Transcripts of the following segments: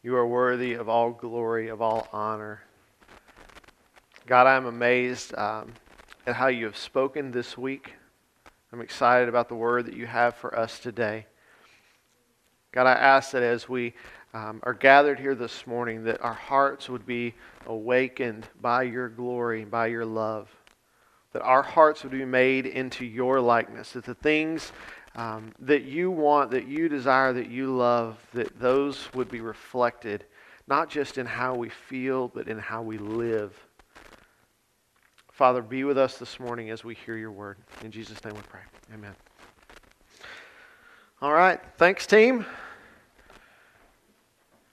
You are worthy of all glory, of all honor. God, I'm amazed um, at how you have spoken this week. I'm excited about the word that you have for us today. God, I ask that as we um, are gathered here this morning, that our hearts would be awakened by your glory, by your love, that our hearts would be made into your likeness, that the things um, that you want, that you desire, that you love, that those would be reflected, not just in how we feel, but in how we live. Father, be with us this morning as we hear your word. In Jesus' name we pray. Amen. All right. Thanks, team.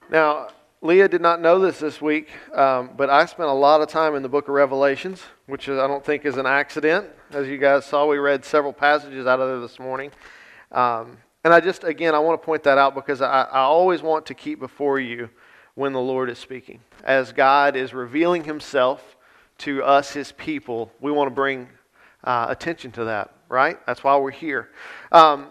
Now, Leah did not know this this week, um, but I spent a lot of time in the book of Revelations, which I don't think is an accident. As you guys saw, we read several passages out of there this morning. Um, and I just, again, I want to point that out because I, I always want to keep before you when the Lord is speaking. As God is revealing himself to us, his people, we want to bring uh, attention to that, right? That's why we're here. Um,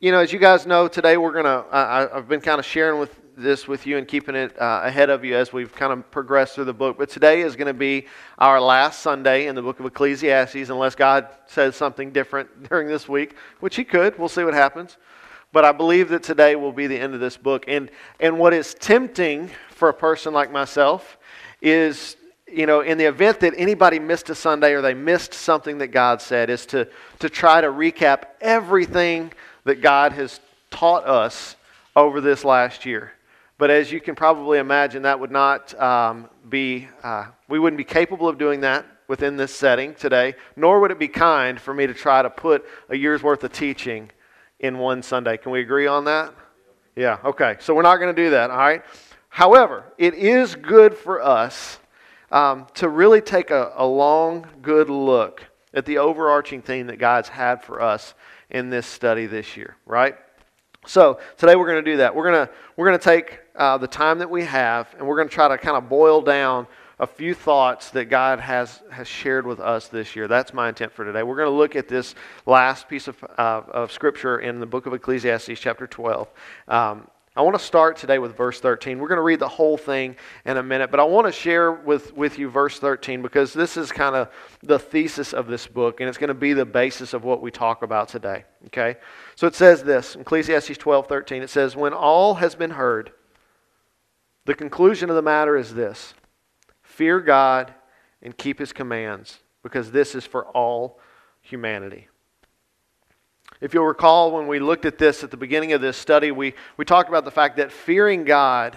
you know, as you guys know, today we're going to, I've been kind of sharing with this with you and keeping it uh, ahead of you as we've kind of progressed through the book. But today is going to be our last Sunday in the book of Ecclesiastes, unless God says something different during this week, which He could. We'll see what happens. But I believe that today will be the end of this book. And, and what is tempting for a person like myself is, you know, in the event that anybody missed a Sunday or they missed something that God said, is to, to try to recap everything that God has taught us over this last year. But as you can probably imagine, that would not um, be, uh, we wouldn't be capable of doing that within this setting today, nor would it be kind for me to try to put a year's worth of teaching in one Sunday. Can we agree on that? Yeah, okay. So we're not going to do that, all right? However, it is good for us um, to really take a, a long, good look at the overarching theme that God's had for us in this study this year, right? So today we're going to do that. We're going to we're going to take uh, the time that we have, and we're going to try to kind of boil down a few thoughts that God has has shared with us this year. That's my intent for today. We're going to look at this last piece of uh, of scripture in the book of Ecclesiastes, chapter twelve. Um, I want to start today with verse 13. We're going to read the whole thing in a minute, but I want to share with, with you verse 13 because this is kind of the thesis of this book, and it's going to be the basis of what we talk about today. Okay? So it says this Ecclesiastes 12 13. It says, When all has been heard, the conclusion of the matter is this fear God and keep his commands, because this is for all humanity. If you'll recall, when we looked at this at the beginning of this study, we, we talked about the fact that fearing God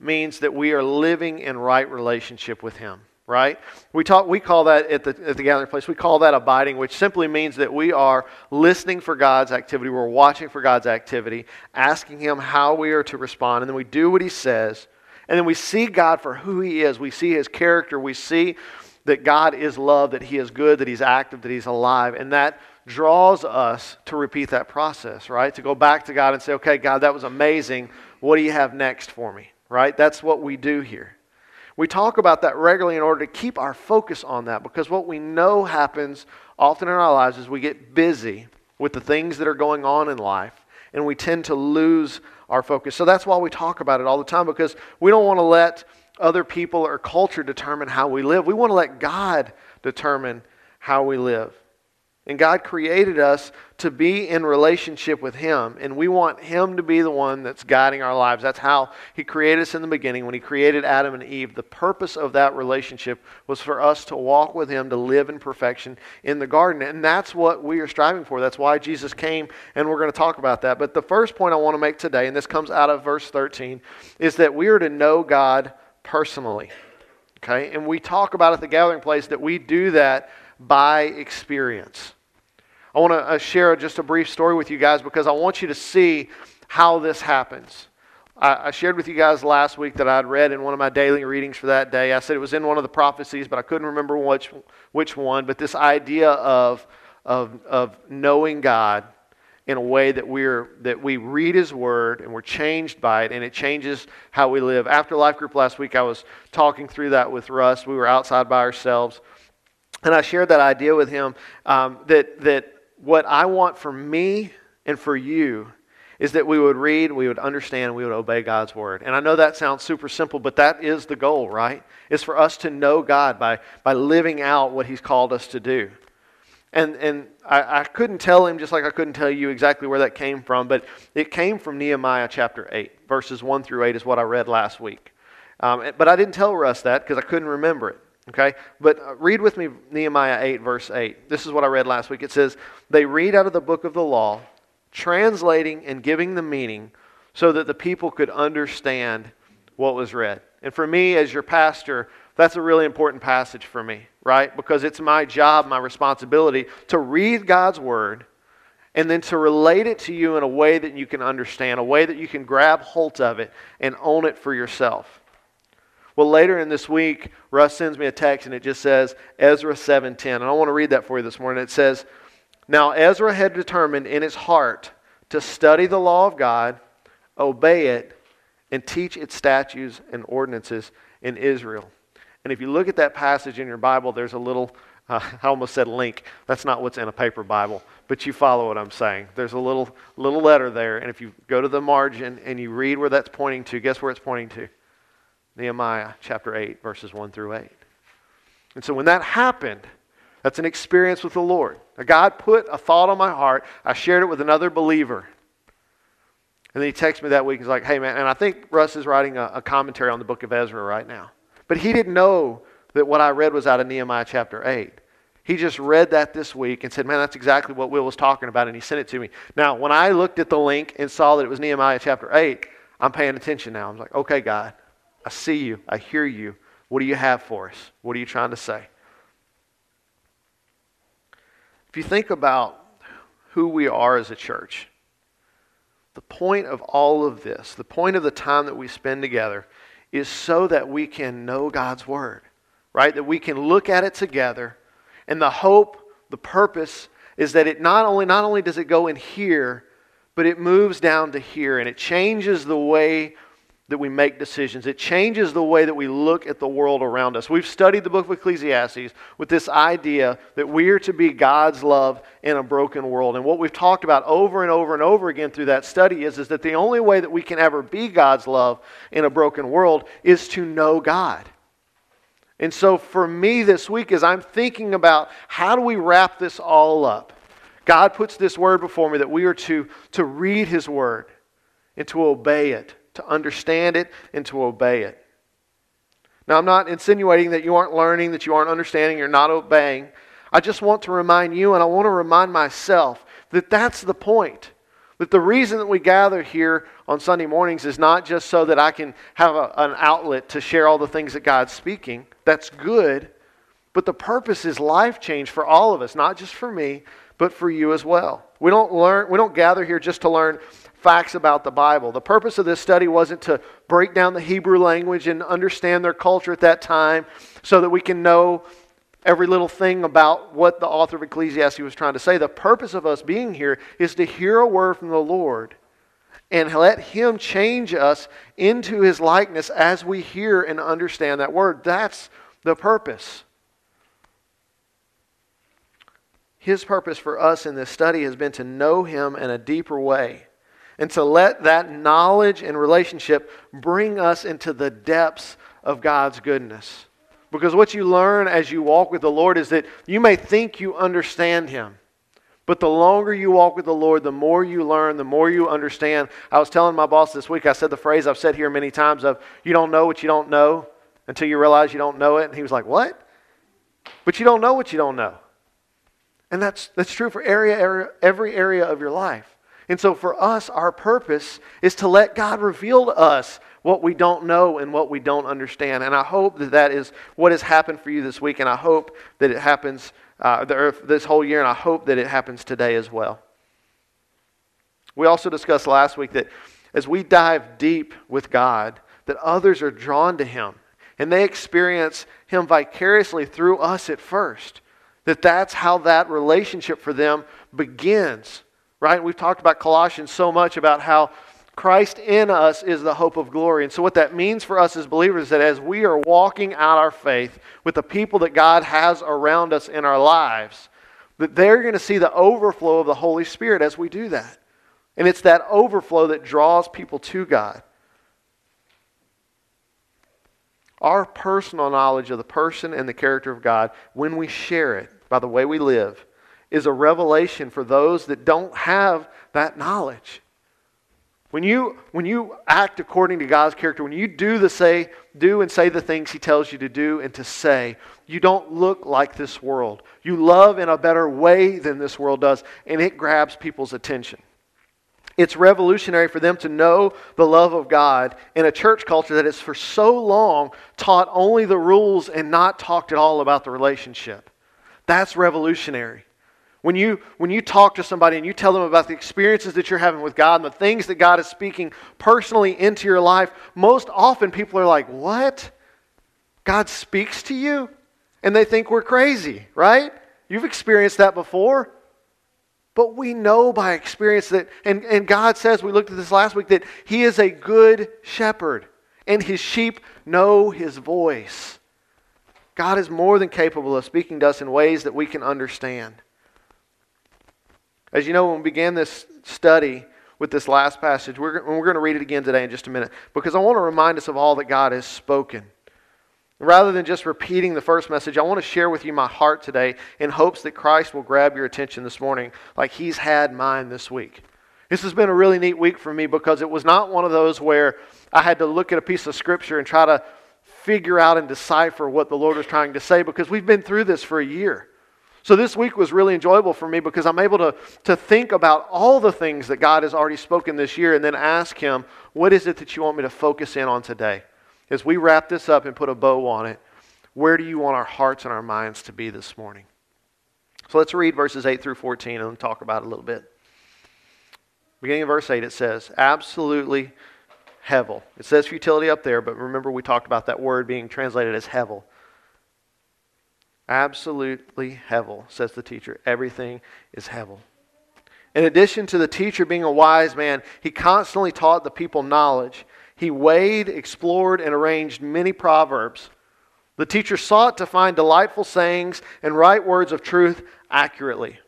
means that we are living in right relationship with Him, right? We, talk, we call that at the, at the gathering place, we call that abiding, which simply means that we are listening for God's activity, we're watching for God's activity, asking Him how we are to respond, and then we do what He says, and then we see God for who He is. We see His character, we see that God is love, that He is good, that He's active, that He's alive, and that draws us to repeat that process, right? To go back to God and say, okay, God, that was amazing. What do you have next for me, right? That's what we do here. We talk about that regularly in order to keep our focus on that because what we know happens often in our lives is we get busy with the things that are going on in life and we tend to lose our focus. So that's why we talk about it all the time because we don't want to let other people or culture determine how we live. We want to let God determine how we live. And God created us to be in relationship with Him. And we want Him to be the one that's guiding our lives. That's how He created us in the beginning when He created Adam and Eve. The purpose of that relationship was for us to walk with Him, to live in perfection in the garden. And that's what we are striving for. That's why Jesus came, and we're going to talk about that. But the first point I want to make today, and this comes out of verse 13, is that we are to know God personally. Okay? And we talk about at the gathering place that we do that by experience. I want to uh, share just a brief story with you guys because I want you to see how this happens. I, I shared with you guys last week that I'd read in one of my daily readings for that day. I said it was in one of the prophecies, but I couldn't remember which, which one. But this idea of, of, of knowing God in a way that we're that we read his word and we're changed by it and it changes how we live after life group last week i was talking through that with russ we were outside by ourselves and i shared that idea with him um, that that what I want for me and for you is that we would read, we would understand, we would obey God's word. And I know that sounds super simple, but that is the goal, right? It's for us to know God by, by living out what He's called us to do. And, and I, I couldn't tell him, just like I couldn't tell you exactly where that came from, but it came from Nehemiah chapter 8. Verses 1 through 8 is what I read last week. Um, but I didn't tell Russ that because I couldn't remember it. Okay? But uh, read with me Nehemiah 8, verse 8. This is what I read last week. It says, They read out of the book of the law, translating and giving the meaning so that the people could understand what was read. And for me, as your pastor, that's a really important passage for me, right? Because it's my job, my responsibility to read God's word and then to relate it to you in a way that you can understand, a way that you can grab hold of it and own it for yourself. Well, later in this week, Russ sends me a text and it just says Ezra 7:10. And I want to read that for you this morning. It says, "Now Ezra had determined in his heart to study the law of God, obey it, and teach its statutes and ordinances in Israel." And if you look at that passage in your Bible, there's a little, uh, I almost said link. That's not what's in a paper Bible, but you follow what I'm saying. There's a little, little letter there, and if you go to the margin and you read where that's pointing to, guess where it's pointing to? Nehemiah chapter 8, verses 1 through 8. And so when that happened, that's an experience with the Lord. God put a thought on my heart. I shared it with another believer. And then he texted me that week. He's like, hey, man, and I think Russ is writing a, a commentary on the book of Ezra right now. But he didn't know that what I read was out of Nehemiah chapter 8. He just read that this week and said, Man, that's exactly what Will was talking about, and he sent it to me. Now, when I looked at the link and saw that it was Nehemiah chapter 8, I'm paying attention now. I'm like, Okay, God, I see you. I hear you. What do you have for us? What are you trying to say? If you think about who we are as a church, the point of all of this, the point of the time that we spend together, is so that we can know God's Word, right? That we can look at it together. And the hope, the purpose, is that it not only, not only does it go in here, but it moves down to here and it changes the way that we make decisions. It changes the way that we look at the world around us. We've studied the book of Ecclesiastes with this idea that we are to be God's love in a broken world. And what we've talked about over and over and over again through that study is, is that the only way that we can ever be God's love in a broken world is to know God. And so for me this week, as I'm thinking about how do we wrap this all up, God puts this word before me that we are to, to read His word and to obey it to understand it, and to obey it. Now, I'm not insinuating that you aren't learning, that you aren't understanding, you're not obeying. I just want to remind you, and I want to remind myself, that that's the point. That the reason that we gather here on Sunday mornings is not just so that I can have a, an outlet to share all the things that God's speaking. That's good. But the purpose is life change for all of us, not just for me, but for you as well. We don't learn we don't gather here just to learn facts about the Bible. The purpose of this study wasn't to break down the Hebrew language and understand their culture at that time so that we can know every little thing about what the author of Ecclesiastes was trying to say. The purpose of us being here is to hear a word from the Lord and let Him change us into His likeness as we hear and understand that word. That's the purpose. His purpose for us in this study has been to know Him in a deeper way and to let that knowledge and relationship bring us into the depths of God's goodness. Because what you learn as you walk with the Lord is that you may think you understand Him. But the longer you walk with the Lord, the more you learn, the more you understand. I was telling my boss this week, I said the phrase I've said here many times of, you don't know what you don't know until you realize you don't know it. And he was like, what? But you don't know what you don't know. And that's, that's true for area, area, every area of your life. And so for us, our purpose is to let God reveal to us what we don't know and what we don't understand. And I hope that that is what has happened for you this week, and I hope that it happens uh, this whole year, and I hope that it happens today as well. We also discussed last week that as we dive deep with God, that others are drawn to Him, and they experience Him vicariously through us at first. That that's how that relationship for them begins right? We've talked about Colossians so much about how Christ in us is the hope of glory. And so, what that means for us as believers is that as we are walking out our faith with the people that God has around us in our lives, that they're going to see the overflow of the Holy Spirit as we do that. And it's that overflow that draws people to God. Our personal knowledge of the person and the character of God, when we share it by the way we live, is a revelation for those that don't have that knowledge. When you, when you act according to God's character, when you do the say, do and say the things He tells you to do and to say, you don't look like this world. You love in a better way than this world does, and it grabs people's attention. It's revolutionary for them to know the love of God in a church culture that has for so long taught only the rules and not talked at all about the relationship. That's revolutionary. When you, when you talk to somebody and you tell them about the experiences that you're having with God and the things that God is speaking personally into your life, most often people are like, What? God speaks to you? And they think we're crazy, right? You've experienced that before. But we know by experience that, and, and God says, we looked at this last week, that He is a good shepherd, and His sheep know His voice. God is more than capable of speaking to us in ways that we can understand. As you know, when we began this study with this last passage, we're, we're going to read it again today in just a minute because I want to remind us of all that God has spoken. Rather than just repeating the first message, I want to share with you my heart today in hopes that Christ will grab your attention this morning like He's had mine this week. This has been a really neat week for me because it was not one of those where I had to look at a piece of Scripture and try to figure out and decipher what the Lord was trying to say because we've been through this for a year. So this week was really enjoyable for me because I'm able to, to think about all the things that God has already spoken this year and then ask Him, what is it that you want me to focus in on today? As we wrap this up and put a bow on it, where do you want our hearts and our minds to be this morning? So let's read verses 8 through 14 and talk about it a little bit. Beginning of verse 8, it says, Absolutely hevel. It says futility up there, but remember we talked about that word being translated as hevel. Absolutely hevel, says the teacher. Everything is hevel. In addition to the teacher being a wise man, he constantly taught the people knowledge. He weighed, explored, and arranged many proverbs. The teacher sought to find delightful sayings and write words of truth accurately.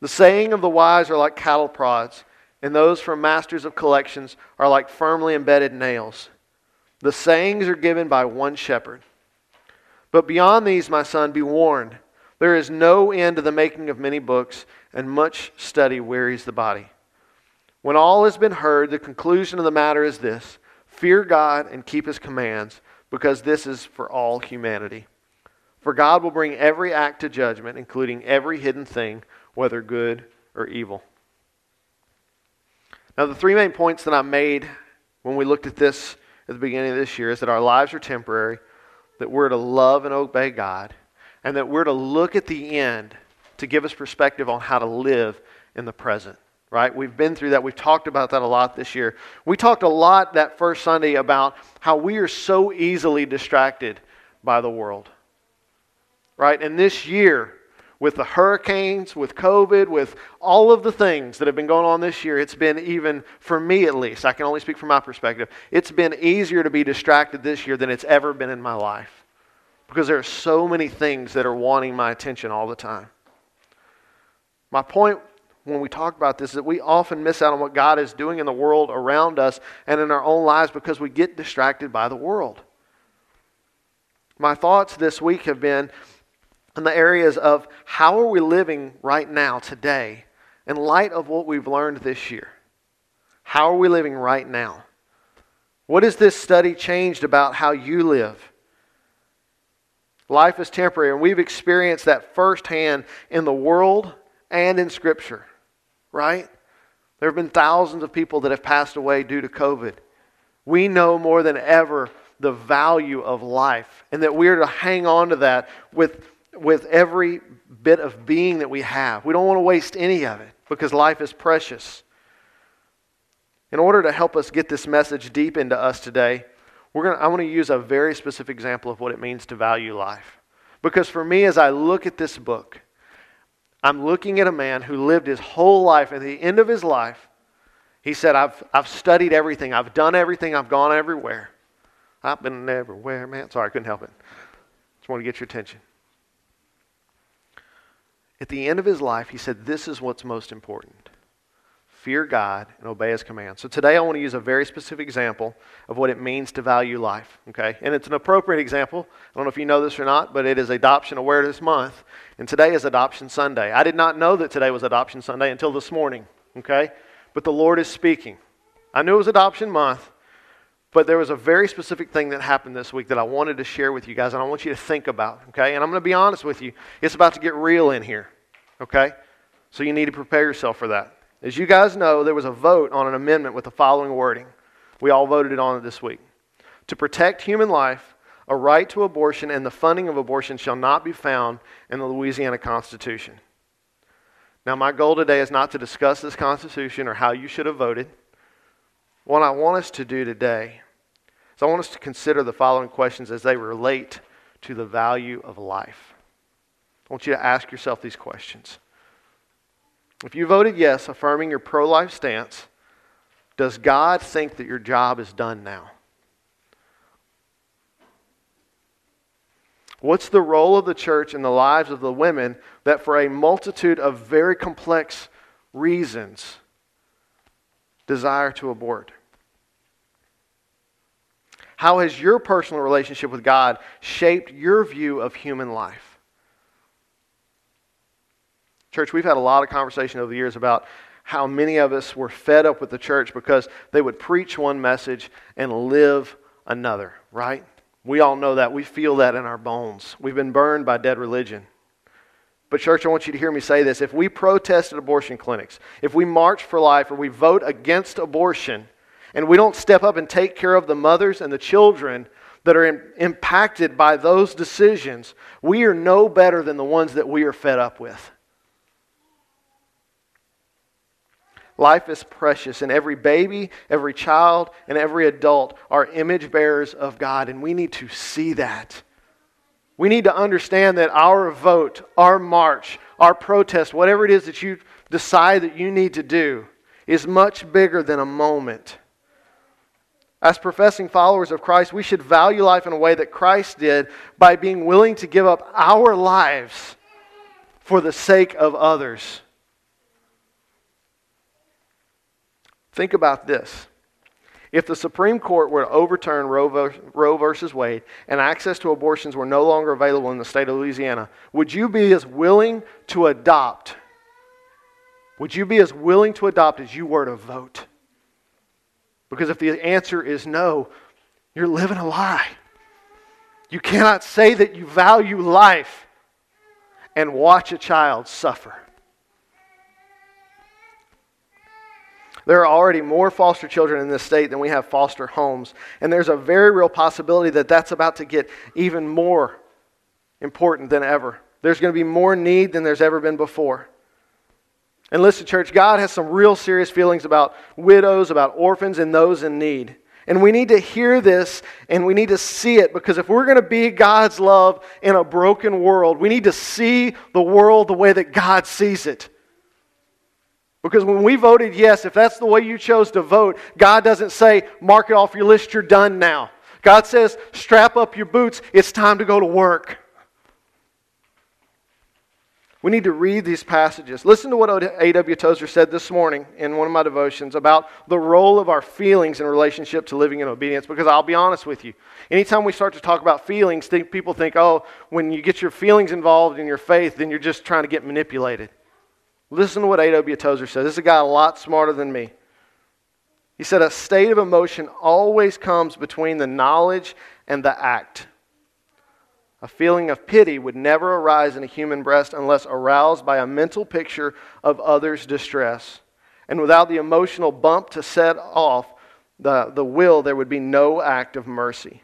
The saying of the wise are like cattle prods, and those from masters of collections are like firmly embedded nails. The sayings are given by one shepherd. But beyond these, my son, be warned. There is no end to the making of many books, and much study wearies the body. When all has been heard, the conclusion of the matter is this fear God and keep his commands, because this is for all humanity. For God will bring every act to judgment, including every hidden thing, whether good or evil. Now, the three main points that I made when we looked at this at the beginning of this year is that our lives are temporary that we're to love and obey God, and that we're to look at the end to give us perspective on how to live in the present. Right? We've been through that. We've talked about that a lot this year. We talked a lot that first Sunday about how we are so easily distracted by the world. Right? And this year, with the hurricanes, with COVID, with all of the things that have been going on this year, it's been even, for me at least, I can only speak from my perspective, it's been easier to be distracted this year than it's ever been in my life. Because there are so many things that are wanting my attention all the time. My point when we talk about this is that we often miss out on what God is doing in the world around us and in our own lives because we get distracted by the world. My thoughts this week have been in the areas of how are we living right now, today, in light of what we've learned this year? How are we living right now? What has this study changed about how you live? Life is temporary, and we've experienced that firsthand in the world and in Scripture, right? There have been thousands of people that have passed away due to COVID. We know more than ever the value of life, and that we are to hang on to that with with every bit of being that we have. We don't want to waste any of it because life is precious. In order to help us get this message deep into us today, we're gonna, I want to use a very specific example of what it means to value life. Because for me, as I look at this book, I'm looking at a man who lived his whole life. At the end of his life, he said, I've, I've studied everything, I've done everything, I've gone everywhere. I've been everywhere, man. Sorry, I couldn't help it. Just want to get your attention. At the end of his life, he said, This is what's most important fear God, and obey His commands. So today I want to use a very specific example of what it means to value life, okay? And it's an appropriate example. I don't know if you know this or not, but it is Adoption Awareness Month, and today is Adoption Sunday. I did not know that today was Adoption Sunday until this morning, okay? But the Lord is speaking. I knew it was Adoption Month, but there was a very specific thing that happened this week that I wanted to share with you guys, and I want you to think about, okay? And I'm going to be honest with you. It's about to get real in here, okay? So you need to prepare yourself for that. As you guys know, there was a vote on an amendment with the following wording. We all voted it on it this week. To protect human life, a right to abortion and the funding of abortion shall not be found in the Louisiana Constitution. Now, my goal today is not to discuss this Constitution or how you should have voted. What I want us to do today is I want us to consider the following questions as they relate to the value of life. I want you to ask yourself these questions. If you voted yes, affirming your pro life stance, does God think that your job is done now? What's the role of the church in the lives of the women that, for a multitude of very complex reasons, desire to abort? How has your personal relationship with God shaped your view of human life? Church, we've had a lot of conversation over the years about how many of us were fed up with the church because they would preach one message and live another, right? We all know that. We feel that in our bones. We've been burned by dead religion. But, church, I want you to hear me say this. If we protest at abortion clinics, if we march for life, or we vote against abortion, and we don't step up and take care of the mothers and the children that are in, impacted by those decisions, we are no better than the ones that we are fed up with. Life is precious, and every baby, every child, and every adult are image bearers of God, and we need to see that. We need to understand that our vote, our march, our protest, whatever it is that you decide that you need to do, is much bigger than a moment. As professing followers of Christ, we should value life in a way that Christ did by being willing to give up our lives for the sake of others. Think about this. If the Supreme Court were to overturn Roe, versus Wade and access to abortions were no longer available in the state of Louisiana, would you be as willing to adopt? Would you be as willing to adopt as you were to vote? Because if the answer is no, you're living a lie. You cannot say that you value life and watch a child suffer. There are already more foster children in this state than we have foster homes. And there's a very real possibility that that's about to get even more important than ever. There's going to be more need than there's ever been before. And listen, church, God has some real serious feelings about widows, about orphans, and those in need. And we need to hear this and we need to see it because if we're going to be God's love in a broken world, we need to see the world the way that God sees it. Because when we voted yes, if that's the way you chose to vote, God doesn't say, mark it off your list, you're done now. God says, strap up your boots, it's time to go to work. We need to read these passages. Listen to what A.W. Tozer said this morning in one of my devotions about the role of our feelings in relationship to living in obedience. Because I'll be honest with you, anytime we start to talk about feelings, think, people think, oh, when you get your feelings involved in your faith, then you're just trying to get manipulated. Listen to what A.W. Tozer says. This is a guy a lot smarter than me. He said, A state of emotion always comes between the knowledge and the act. A feeling of pity would never arise in a human breast unless aroused by a mental picture of others' distress. And without the emotional bump to set off the, the will, there would be no act of mercy.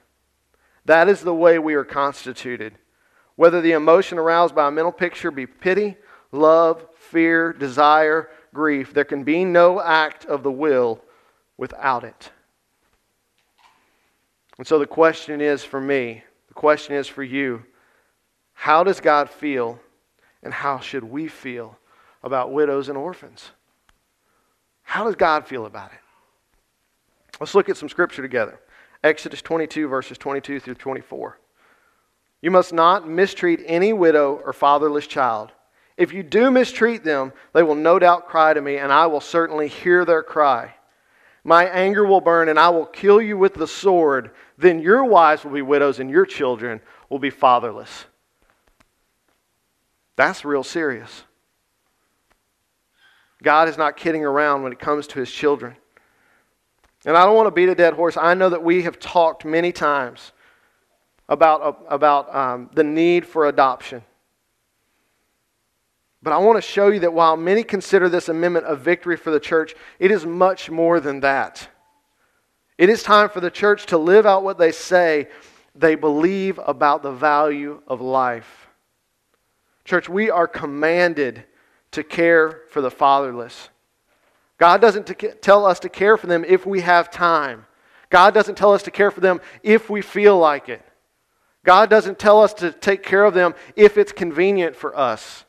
That is the way we are constituted. Whether the emotion aroused by a mental picture be pity, love, fear, desire, grief, there can be no act of the will without it. And so the question is for me the question is for you how does God feel and how should we feel about widows and orphans? How does God feel about it? Let's look at some scripture together. Exodus 22, verses 22 through 24. You must not mistreat any widow or fatherless child. If you do mistreat them, they will no doubt cry to me, and I will certainly hear their cry. My anger will burn, and I will kill you with the sword. Then your wives will be widows, and your children will be fatherless. That's real serious. God is not kidding around when it comes to his children. And I don't want to beat a dead horse. I know that we have talked many times about, about um, the need for adoption. But I want to show you that while many consider this amendment a victory for the church, it is much more than that. It is time for the church to live out what they say they believe about the value of life. Church, we are commanded to care for the fatherless. God doesn't tell us to care for them if we have time. God doesn't tell us to care for them if we feel like it. God doesn't tell us to take care of them if it's convenient for us.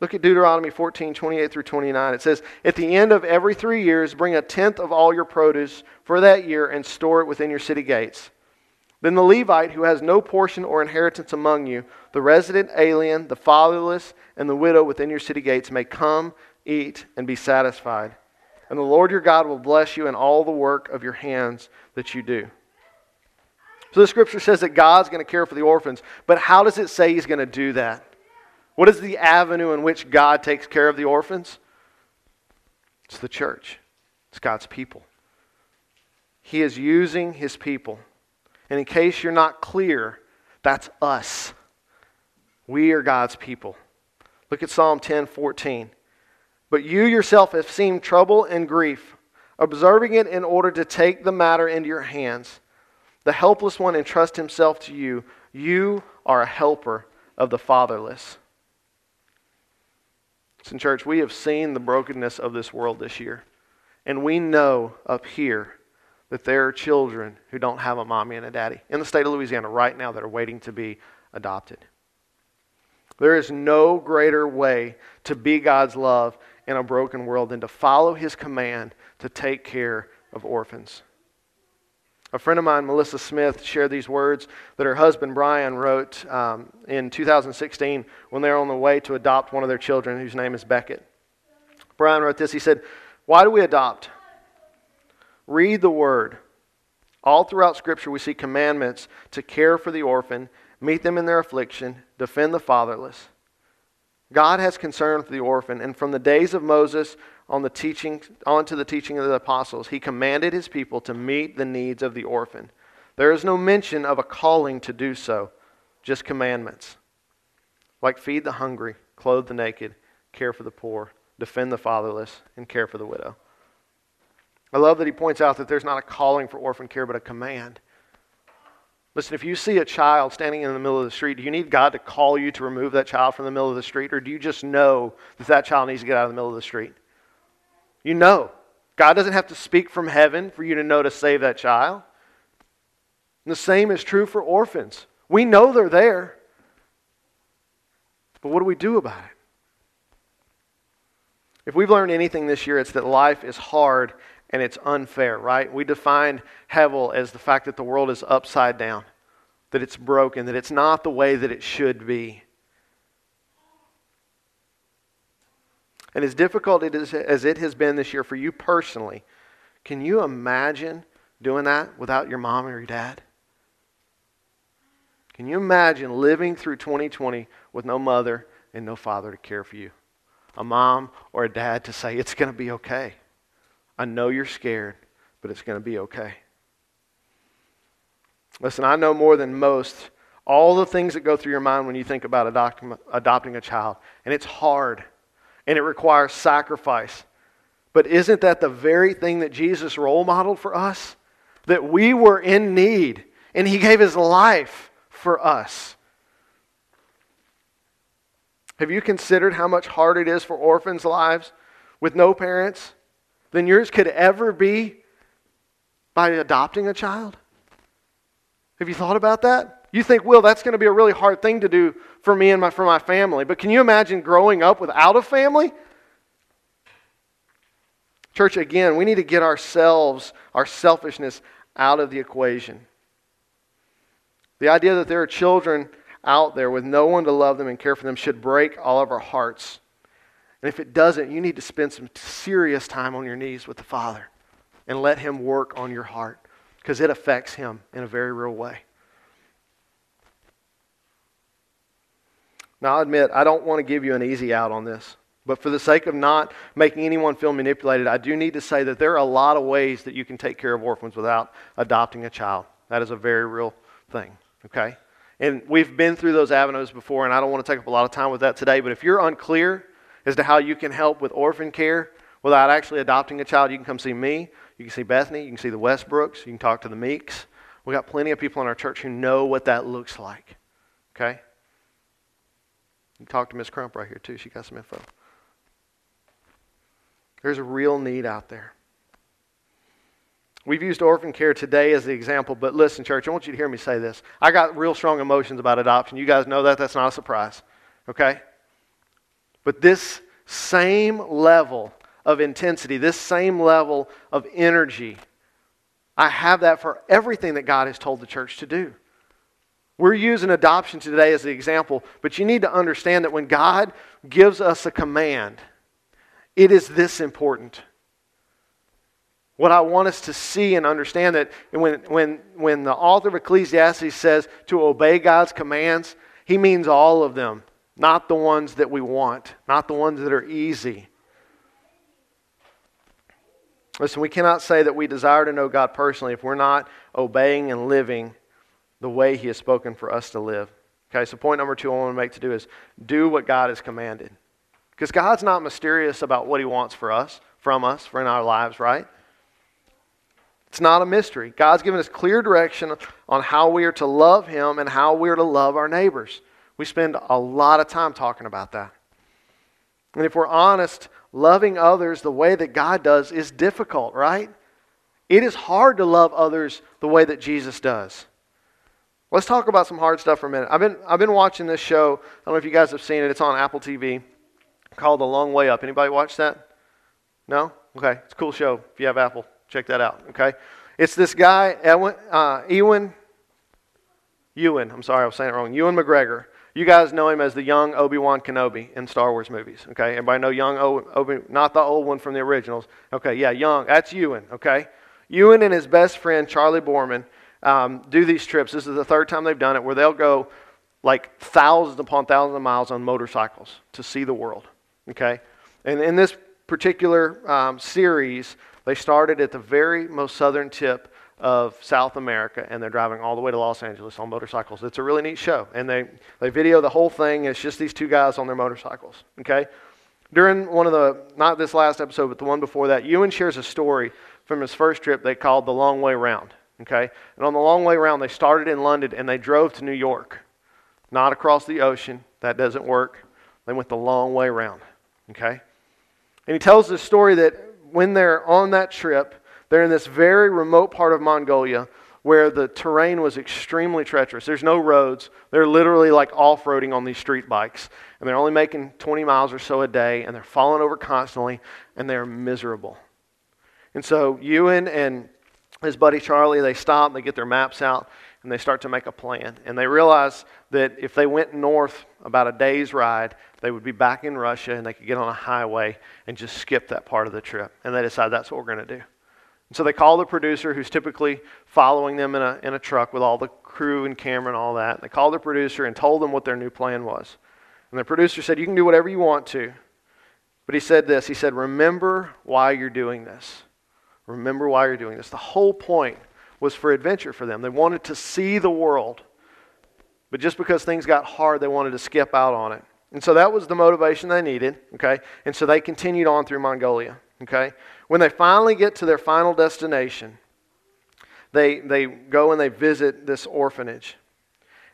Look at Deuteronomy 14, 28 through 29. It says, At the end of every three years, bring a tenth of all your produce for that year and store it within your city gates. Then the Levite who has no portion or inheritance among you, the resident alien, the fatherless, and the widow within your city gates may come, eat, and be satisfied. And the Lord your God will bless you in all the work of your hands that you do. So the scripture says that God's going to care for the orphans, but how does it say he's going to do that? What is the avenue in which God takes care of the orphans? It's the church, it's God's people. He is using his people. And in case you're not clear, that's us. We are God's people. Look at Psalm 10 14. But you yourself have seen trouble and grief, observing it in order to take the matter into your hands. The helpless one entrusts himself to you. You are a helper of the fatherless. In church, we have seen the brokenness of this world this year. And we know up here that there are children who don't have a mommy and a daddy in the state of Louisiana right now that are waiting to be adopted. There is no greater way to be God's love in a broken world than to follow his command to take care of orphans. A friend of mine, Melissa Smith, shared these words that her husband Brian wrote um, in 2016 when they were on the way to adopt one of their children, whose name is Beckett. Brian wrote this. He said, Why do we adopt? Read the word. All throughout Scripture, we see commandments to care for the orphan, meet them in their affliction, defend the fatherless. God has concern for the orphan, and from the days of Moses on the teaching, on to the teaching of the apostles, he commanded his people to meet the needs of the orphan. There is no mention of a calling to do so, just commandments. Like feed the hungry, clothe the naked, care for the poor, defend the fatherless, and care for the widow. I love that he points out that there's not a calling for orphan care, but a command. Listen, if you see a child standing in the middle of the street, do you need God to call you to remove that child from the middle of the street, or do you just know that that child needs to get out of the middle of the street? You know. God doesn't have to speak from heaven for you to know to save that child. And the same is true for orphans. We know they're there. But what do we do about it? If we've learned anything this year, it's that life is hard and it's unfair, right? We defined Hevel as the fact that the world is upside down, that it's broken, that it's not the way that it should be. And as difficult it is, as it has been this year for you personally, can you imagine doing that without your mom or your dad? Can you imagine living through 2020 with no mother and no father to care for you? A mom or a dad to say, it's going to be okay. I know you're scared, but it's going to be okay. Listen, I know more than most all the things that go through your mind when you think about adopting a child. And it's hard, and it requires sacrifice. But isn't that the very thing that Jesus role modeled for us? That we were in need, and He gave His life for us. Have you considered how much harder it is for orphans' lives with no parents? than yours could ever be by adopting a child? Have you thought about that? You think, Will, that's going to be a really hard thing to do for me and my, for my family. But can you imagine growing up without a family? Church, again, we need to get ourselves, our selfishness, out of the equation. The idea that there are children out there with no one to love them and care for them should break all of our hearts. And if it doesn't, you need to spend some serious time on your knees with the Father and let Him work on your heart because it affects Him in a very real way. Now, I'll admit, I don't want to give you an easy out on this. But for the sake of not making anyone feel manipulated, I do need to say that there are a lot of ways that you can take care of orphans without adopting a child. That is a very real thing, okay? And we've been through those avenues before, and I don't want to take up a lot of time with that today. But if you're unclear as to how you can help with orphan care without actually adopting a child, you can come see me. You can see Bethany. You can see the Westbrooks. You can talk to the Meeks. We've got plenty of people in our church who know what that looks like, okay? You talk to Miss Crump right here, too. She got some info. There's a real need out there. We've used orphan care today as the example, but listen, church, I want you to hear me say this. I got real strong emotions about adoption. You guys know that. That's not a surprise. Okay? But this same level of intensity, this same level of energy, I have that for everything that God has told the church to do. We're using adoption today as the example, but you need to understand that when God gives us a command, it is this important. What I want us to see and understand that when, when, when the author of Ecclesiastes says to obey God's commands, he means all of them, not the ones that we want, not the ones that are easy. Listen, we cannot say that we desire to know God personally if we're not obeying and living the way He has spoken for us to live. Okay, so point number two I want to make to do is do what God has commanded. Because God's not mysterious about what He wants for us, from us, for in our lives, right? It's not a mystery. God's given us clear direction on how we are to love Him and how we are to love our neighbors. We spend a lot of time talking about that. And if we're honest, loving others the way that God does is difficult, right? It is hard to love others the way that Jesus does. Let's talk about some hard stuff for a minute. I've been, I've been watching this show. I don't know if you guys have seen it. It's on Apple TV called The Long Way Up. Anybody watch that? No? Okay. It's a cool show. If you have Apple, check that out. Okay. It's this guy, Ewan, uh, Ewan, Ewan, I'm sorry, I was saying it wrong. Ewan McGregor. You guys know him as the young Obi Wan Kenobi in Star Wars movies. Okay. Everybody know young Obi, not the old one from the originals. Okay. Yeah, young. That's Ewan. Okay. Ewan and his best friend, Charlie Boorman, um, do these trips. This is the third time they've done it, where they'll go like thousands upon thousands of miles on motorcycles to see the world. Okay? And in this particular um, series, they started at the very most southern tip of South America, and they're driving all the way to Los Angeles on motorcycles. It's a really neat show, and they, they video the whole thing. It's just these two guys on their motorcycles. Okay? During one of the, not this last episode, but the one before that, Ewan shares a story from his first trip they called The Long Way Round. Okay? And on the long way round, they started in London and they drove to New York. Not across the ocean. That doesn't work. They went the long way round. Okay? And he tells this story that when they're on that trip, they're in this very remote part of Mongolia where the terrain was extremely treacherous. There's no roads. They're literally like off roading on these street bikes. And they're only making 20 miles or so a day, and they're falling over constantly, and they're miserable. And so Ewan and his buddy Charlie, they stop, they get their maps out, and they start to make a plan. And they realize that if they went north about a day's ride, they would be back in Russia and they could get on a highway and just skip that part of the trip. And they decide that's what we're going to do. And so they call the producer, who's typically following them in a, in a truck with all the crew and camera and all that. They called the producer and told them what their new plan was. And the producer said, You can do whatever you want to. But he said this He said, Remember why you're doing this. Remember why you're doing this. The whole point was for adventure for them. They wanted to see the world. But just because things got hard, they wanted to skip out on it. And so that was the motivation they needed, okay? And so they continued on through Mongolia, okay? When they finally get to their final destination, they, they go and they visit this orphanage.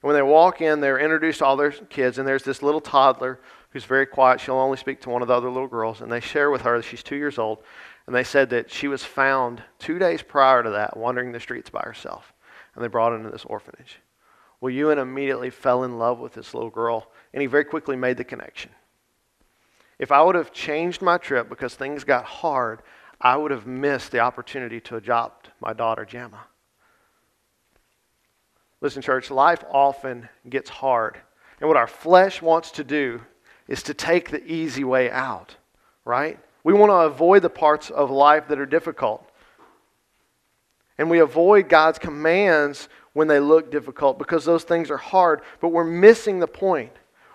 And when they walk in, they're introduced to all their kids, and there's this little toddler who's very quiet. She'll only speak to one of the other little girls, and they share with her that she's two years old. And they said that she was found two days prior to that wandering the streets by herself. And they brought her into this orphanage. Well, Ewan immediately fell in love with this little girl, and he very quickly made the connection. If I would have changed my trip because things got hard, I would have missed the opportunity to adopt my daughter, Gemma. Listen, church, life often gets hard. And what our flesh wants to do is to take the easy way out, right? We want to avoid the parts of life that are difficult. And we avoid God's commands when they look difficult because those things are hard, but we're missing the point.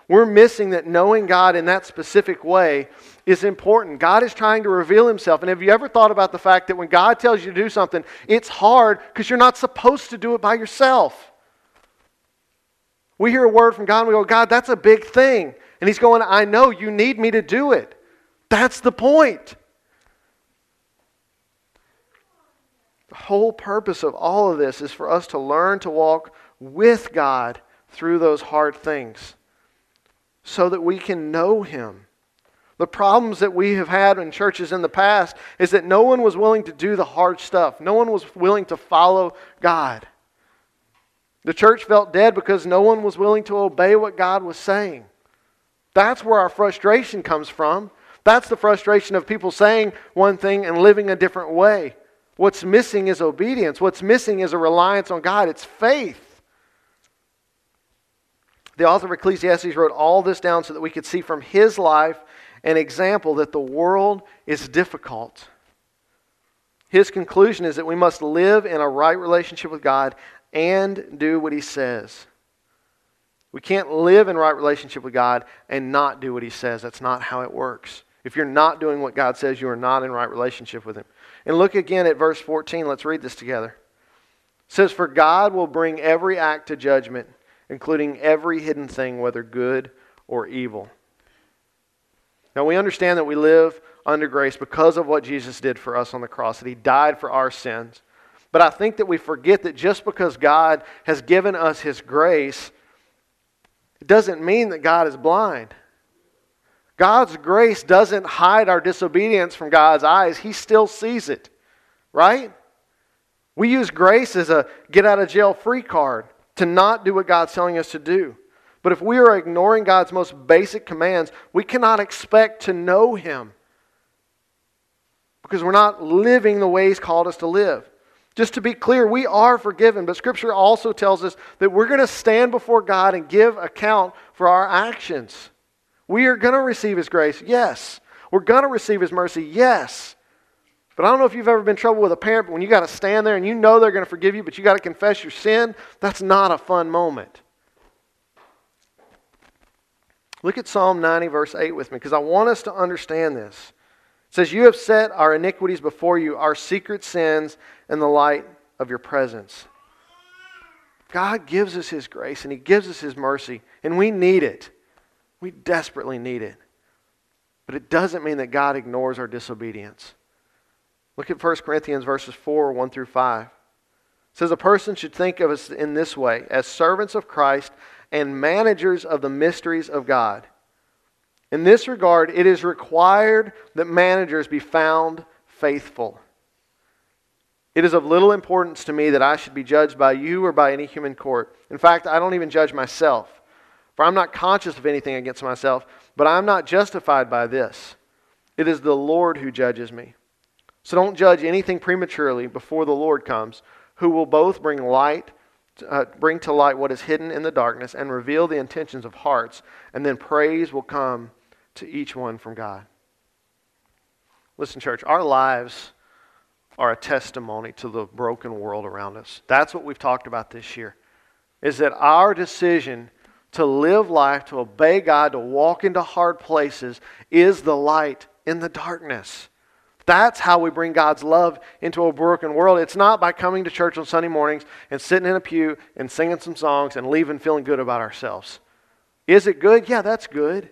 We're missing that knowing God in that specific way is important. God is trying to reveal himself. And have you ever thought about the fact that when God tells you to do something, it's hard because you're not supposed to do it by yourself? We hear a word from God and we go, God, that's a big thing. And He's going, I know you need me to do it. That's the point. The whole purpose of all of this is for us to learn to walk with God through those hard things so that we can know Him. The problems that we have had in churches in the past is that no one was willing to do the hard stuff. No one was willing to follow God. The church felt dead because no one was willing to obey what God was saying. That's where our frustration comes from. That's the frustration of people saying one thing and living a different way. What's missing is obedience. What's missing is a reliance on God. It's faith. The author of Ecclesiastes wrote all this down so that we could see from his life an example that the world is difficult. His conclusion is that we must live in a right relationship with God and do what he says. We can't live in right relationship with God and not do what he says. That's not how it works. If you're not doing what God says, you are not in right relationship with him. And look again at verse 14. Let's read this together. It says, For God will bring every act to judgment including every hidden thing, whether good or evil. Now, we understand that we live under grace because of what Jesus did for us on the cross, that He died for our sins. But I think that we forget that just because God has given us His grace, it doesn't mean that God is blind. God's grace doesn't hide our disobedience from God's eyes, He still sees it, right? We use grace as a get out of jail free card to not do what God's telling us to do. But if we are ignoring God's most basic commands, we cannot expect to know Him because we're not living the way He's called us to live. Just to be clear, we are forgiven, but Scripture also tells us that we're going to stand before God and give account for our actions. We are going to receive His grace, yes. We're going to receive His mercy, yes. But I don't know if you've ever been trouble with a parent, but when you got to stand there and you know they're going to forgive you, but you got to confess your sin, that's not a fun moment. Look at Psalm 90, verse 8 with me, because I want us to understand this. It says, You have set our iniquities before you, our secret sins in the light of your presence. God gives us His grace and He gives us His mercy, and we need it. We desperately need it. But it doesn't mean that God ignores our disobedience. Look at 1 Corinthians verses 4, 1 through 5. It says, A person should think of us in this way as servants of Christ and managers of the mysteries of God. In this regard, it is required that managers be found faithful. It is of little importance to me that I should be judged by you or by any human court. In fact, I don't even judge myself, for I'm not conscious of anything against myself, but I'm not justified by this. It is the Lord who judges me. So don't judge anything prematurely before the Lord comes, who will both bring light, uh, bring to light what is hidden in the darkness, and reveal the intentions of hearts, and then praise will come to each one from God. Listen, church, our lives are a testimony to the broken world around us. That's what we've talked about this year. Is that our decision to live life, to obey God, to walk into hard places is the light in the darkness. That's how we bring God's love into a broken world. It's not by coming to church on Sunday mornings and sitting in a pew and singing some songs and leaving feeling good about ourselves. Is it good? Yeah, that's good.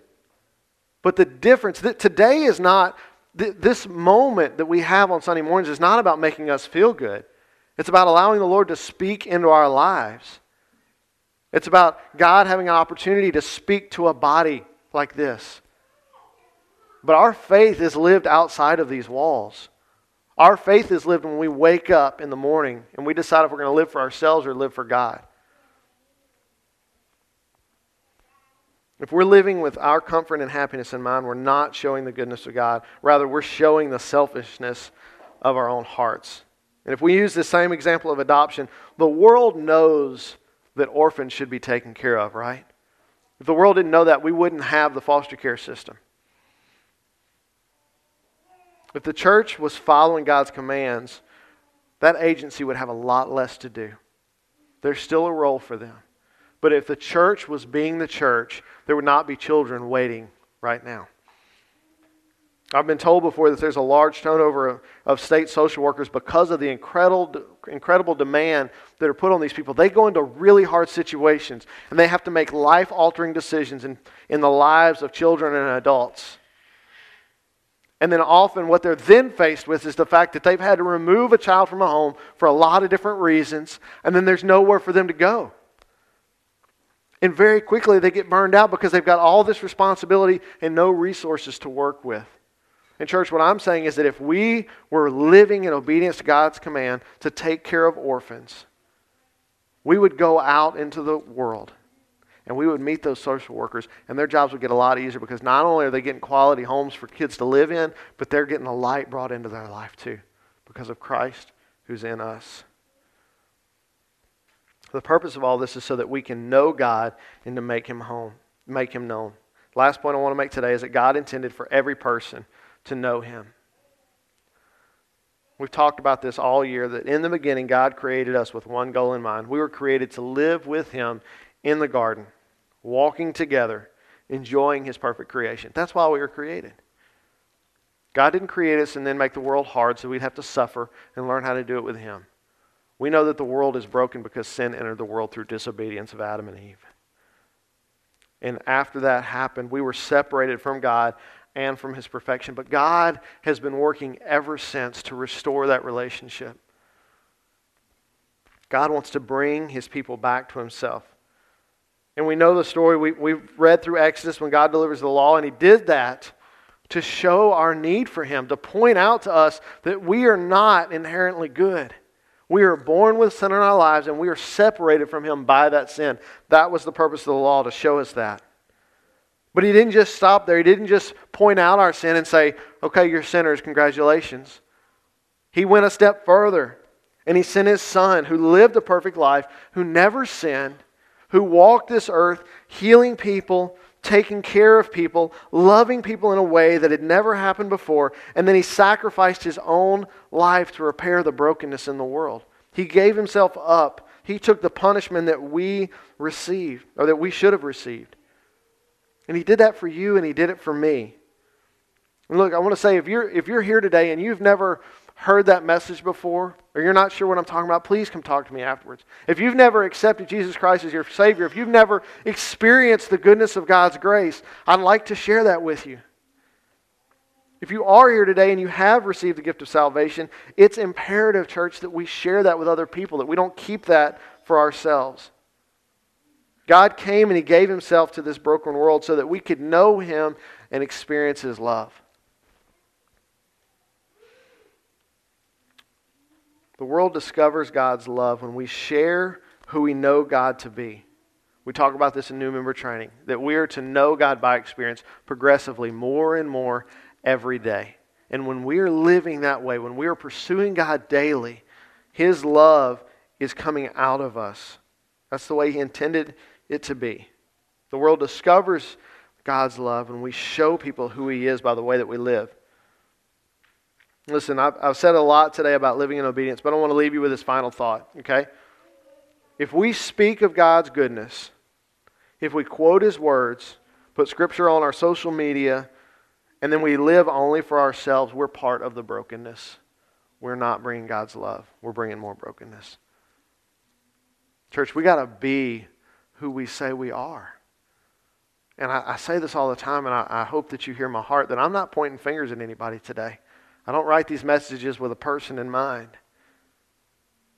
But the difference that today is not this moment that we have on Sunday mornings is not about making us feel good. It's about allowing the Lord to speak into our lives. It's about God having an opportunity to speak to a body like this. But our faith is lived outside of these walls. Our faith is lived when we wake up in the morning and we decide if we're going to live for ourselves or live for God. If we're living with our comfort and happiness in mind, we're not showing the goodness of God. Rather, we're showing the selfishness of our own hearts. And if we use the same example of adoption, the world knows that orphans should be taken care of, right? If the world didn't know that, we wouldn't have the foster care system. If the church was following God's commands, that agency would have a lot less to do. There's still a role for them. But if the church was being the church, there would not be children waiting right now. I've been told before that there's a large turnover of, state social workers because of the incredible, incredible demand that are put on these people. They go into really hard situations and they have to make life altering decisions in, in the lives of children and adults. And then often what they're then faced with is the fact that they've had to remove a child from a home for a lot of different reasons, and then there's nowhere for them to go. And very quickly they get burned out because they've got all this responsibility and no resources to work with. And, church, what I'm saying is that if we were living in obedience to God's command to take care of orphans, we would go out into the world and we would meet those social workers, and their jobs would get a lot easier because not only are they getting quality homes for kids to live in, but they're getting a light brought into their life too because of Christ who's in us. The purpose of all this is so that we can know God and to make him home, make him known. Last point I want to make today is that God intended for every person to know him. We've talked about this all year that in the beginning, God created us with one goal in mind. We were created to live with him in the garden, walking together, enjoying his perfect creation. That's why we were created. God didn't create us and then make the world hard so we'd have to suffer and learn how to do it with him. We know that the world is broken because sin entered the world through disobedience of Adam and Eve. And after that happened, we were separated from God and from his perfection. But God has been working ever since to restore that relationship. God wants to bring his people back to himself. And we know the story. We, we've read through Exodus when God delivers the law, and he did that to show our need for him, to point out to us that we are not inherently good. We are born with sin in our lives, and we are separated from him by that sin. That was the purpose of the law, to show us that. But he didn't just stop there. He didn't just point out our sin and say, okay, you're sinners, congratulations. He went a step further and he sent his son who lived a perfect life, who never sinned, who walked this earth, healing people, taking care of people, loving people in a way that had never happened before. And then he sacrificed his own life to repair the brokenness in the world. He gave himself up. He took the punishment that we received, or that we should have received. And he did that for you and he did it for me. And look, I want to say if you're if you're here today and you've never heard that message before or you're not sure what I'm talking about, please come talk to me afterwards. If you've never accepted Jesus Christ as your savior, if you've never experienced the goodness of God's grace, I'd like to share that with you. If you are here today and you have received the gift of salvation, it's imperative, church, that we share that with other people, that we don't keep that for ourselves. God came and He gave Himself to this broken world so that we could know Him and experience His love. The world discovers God's love when we share who we know God to be. We talk about this in new member training that we are to know God by experience progressively more and more every day. And when we are living that way, when we are pursuing God daily, His love is coming out of us. That's the way He intended it to be. The world discovers God's love and we show people who He is by the way that we live. Listen, I've, I've said a lot today about living in obedience, but I want to leave you with this final thought, okay? If we speak of God's goodness, if we quote His words, put Scripture on our social media, and then we live only for ourselves, we're part of the brokenness. We're not bringing God's love, we're bringing more brokenness. Church, we got to be who we say we are. And I, I say this all the time, and I, I hope that you hear my heart that I'm not pointing fingers at anybody today. I don't write these messages with a person in mind.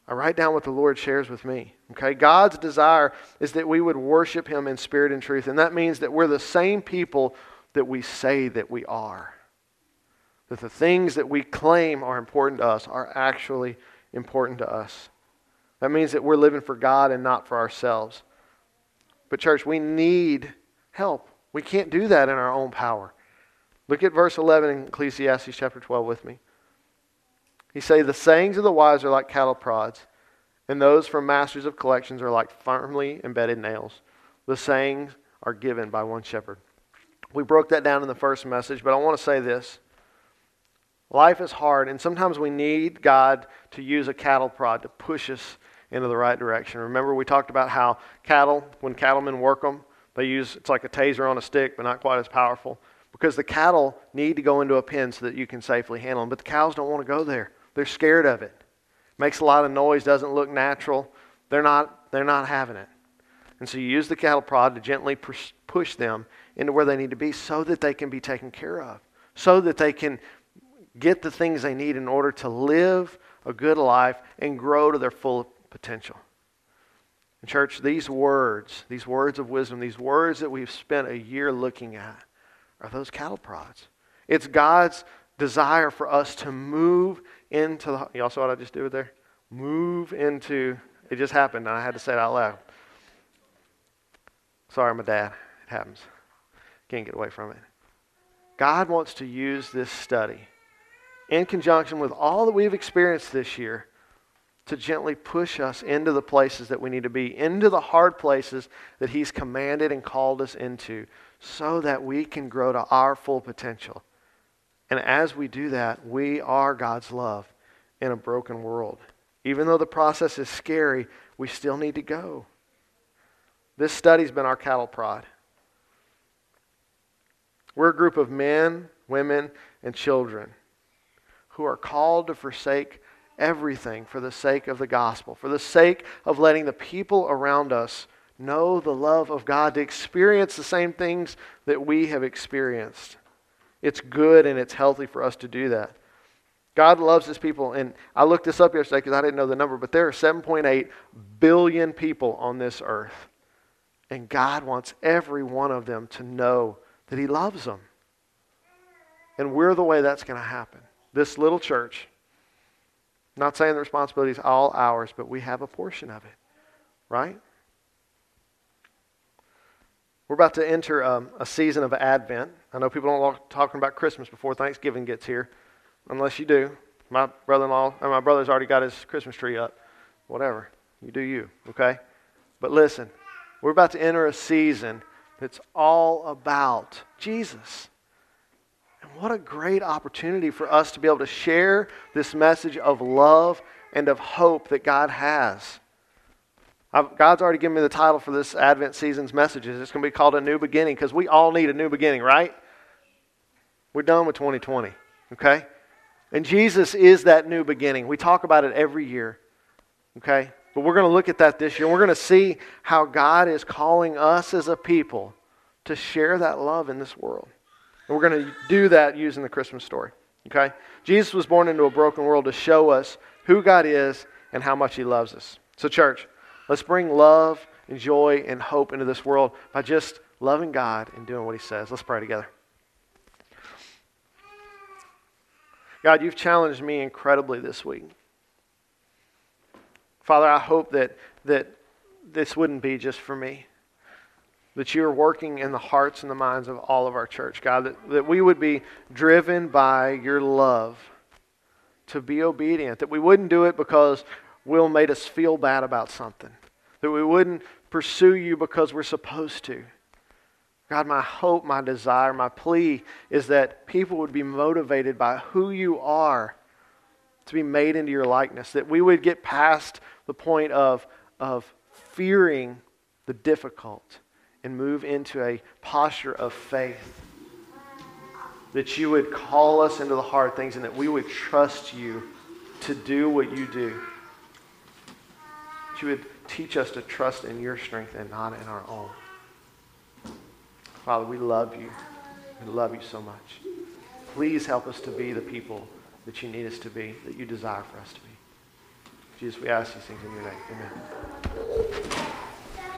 I write down what the Lord shares with me. Okay? God's desire is that we would worship Him in spirit and truth. And that means that we're the same people that we say that we are. That the things that we claim are important to us are actually important to us. That means that we're living for God and not for ourselves. But, church, we need help. We can't do that in our own power. Look at verse 11 in Ecclesiastes chapter 12 with me. He say, The sayings of the wise are like cattle prods, and those from masters of collections are like firmly embedded nails. The sayings are given by one shepherd. We broke that down in the first message, but I want to say this. Life is hard, and sometimes we need God to use a cattle prod to push us into the right direction. Remember, we talked about how cattle, when cattlemen work them, they use it's like a taser on a stick, but not quite as powerful. Because the cattle need to go into a pen so that you can safely handle them. But the cows don't want to go there. They're scared of it. Makes a lot of noise, doesn't look natural. They're not, they're not having it. And so you use the cattle prod to gently push them into where they need to be so that they can be taken care of, so that they can get the things they need in order to live a good life and grow to their full potential. And church, these words, these words of wisdom, these words that we've spent a year looking at, are those cattle prods. It's God's desire for us to move into the. Y'all saw what I just did there? Move into. It just happened, and I had to say it out loud. Sorry, my dad. It happens. Can't get away from it. God wants to use this study in conjunction with all that we've experienced this year to gently push us into the places that we need to be, into the hard places that He's commanded and called us into, so that we can grow to our full potential. And as we do that, we are God's love in a broken world. Even though the process is scary, we still need to go. This study's been our cattle prod. We're a group of men, women, and children who are called to forsake everything for the sake of the gospel, for the sake of letting the people around us know the love of God, to experience the same things that we have experienced. It's good and it's healthy for us to do that. God loves his people. And I looked this up yesterday because I didn't know the number, but there are 7.8 billion people on this earth. And God wants every one of them to know that he loves them. And we're the way that's going to happen. This little church, not saying the responsibility is all ours, but we have a portion of it, right? We're about to enter um, a season of Advent. I know people don't like talking about Christmas before Thanksgiving gets here, unless you do. My brother-in-law, and my brother's already got his Christmas tree up. Whatever, you do you, okay? But listen, we're about to enter a season that's all about Jesus. And what a great opportunity for us to be able to share this message of love and of hope that God has. I've, God's already given me the title for this Advent season's messages. It's going to be called A New Beginning because we all need a new beginning, right? We're done with 2020, okay? And Jesus is that new beginning. We talk about it every year, okay? But we're going to look at that this year. We're going to see how God is calling us as a people to share that love in this world. And we're going to do that using the Christmas story, okay? Jesus was born into a broken world to show us who God is and how much He loves us. So, church, Let's bring love and joy and hope into this world by just loving God and doing what He says. Let's pray together. God, you've challenged me incredibly this week. Father, I hope that, that this wouldn't be just for me. That you are working in the hearts and the minds of all of our church, God. That, that we would be driven by your love to be obedient. That we wouldn't do it because Will made us feel bad about something that we wouldn't pursue you because we're supposed to. God, my hope, my desire, my plea is that people would be motivated by who you are to be made into your likeness, that we would get past the point of, of fearing the difficult and move into a posture of faith. That you would call us into the hard things and that we would trust you to do what you do. That you would Teach us to trust in your strength and not in our own. Father, we love you. We love you so much. Please help us to be the people that you need us to be, that you desire for us to be. Jesus, we ask these things in your name. Amen.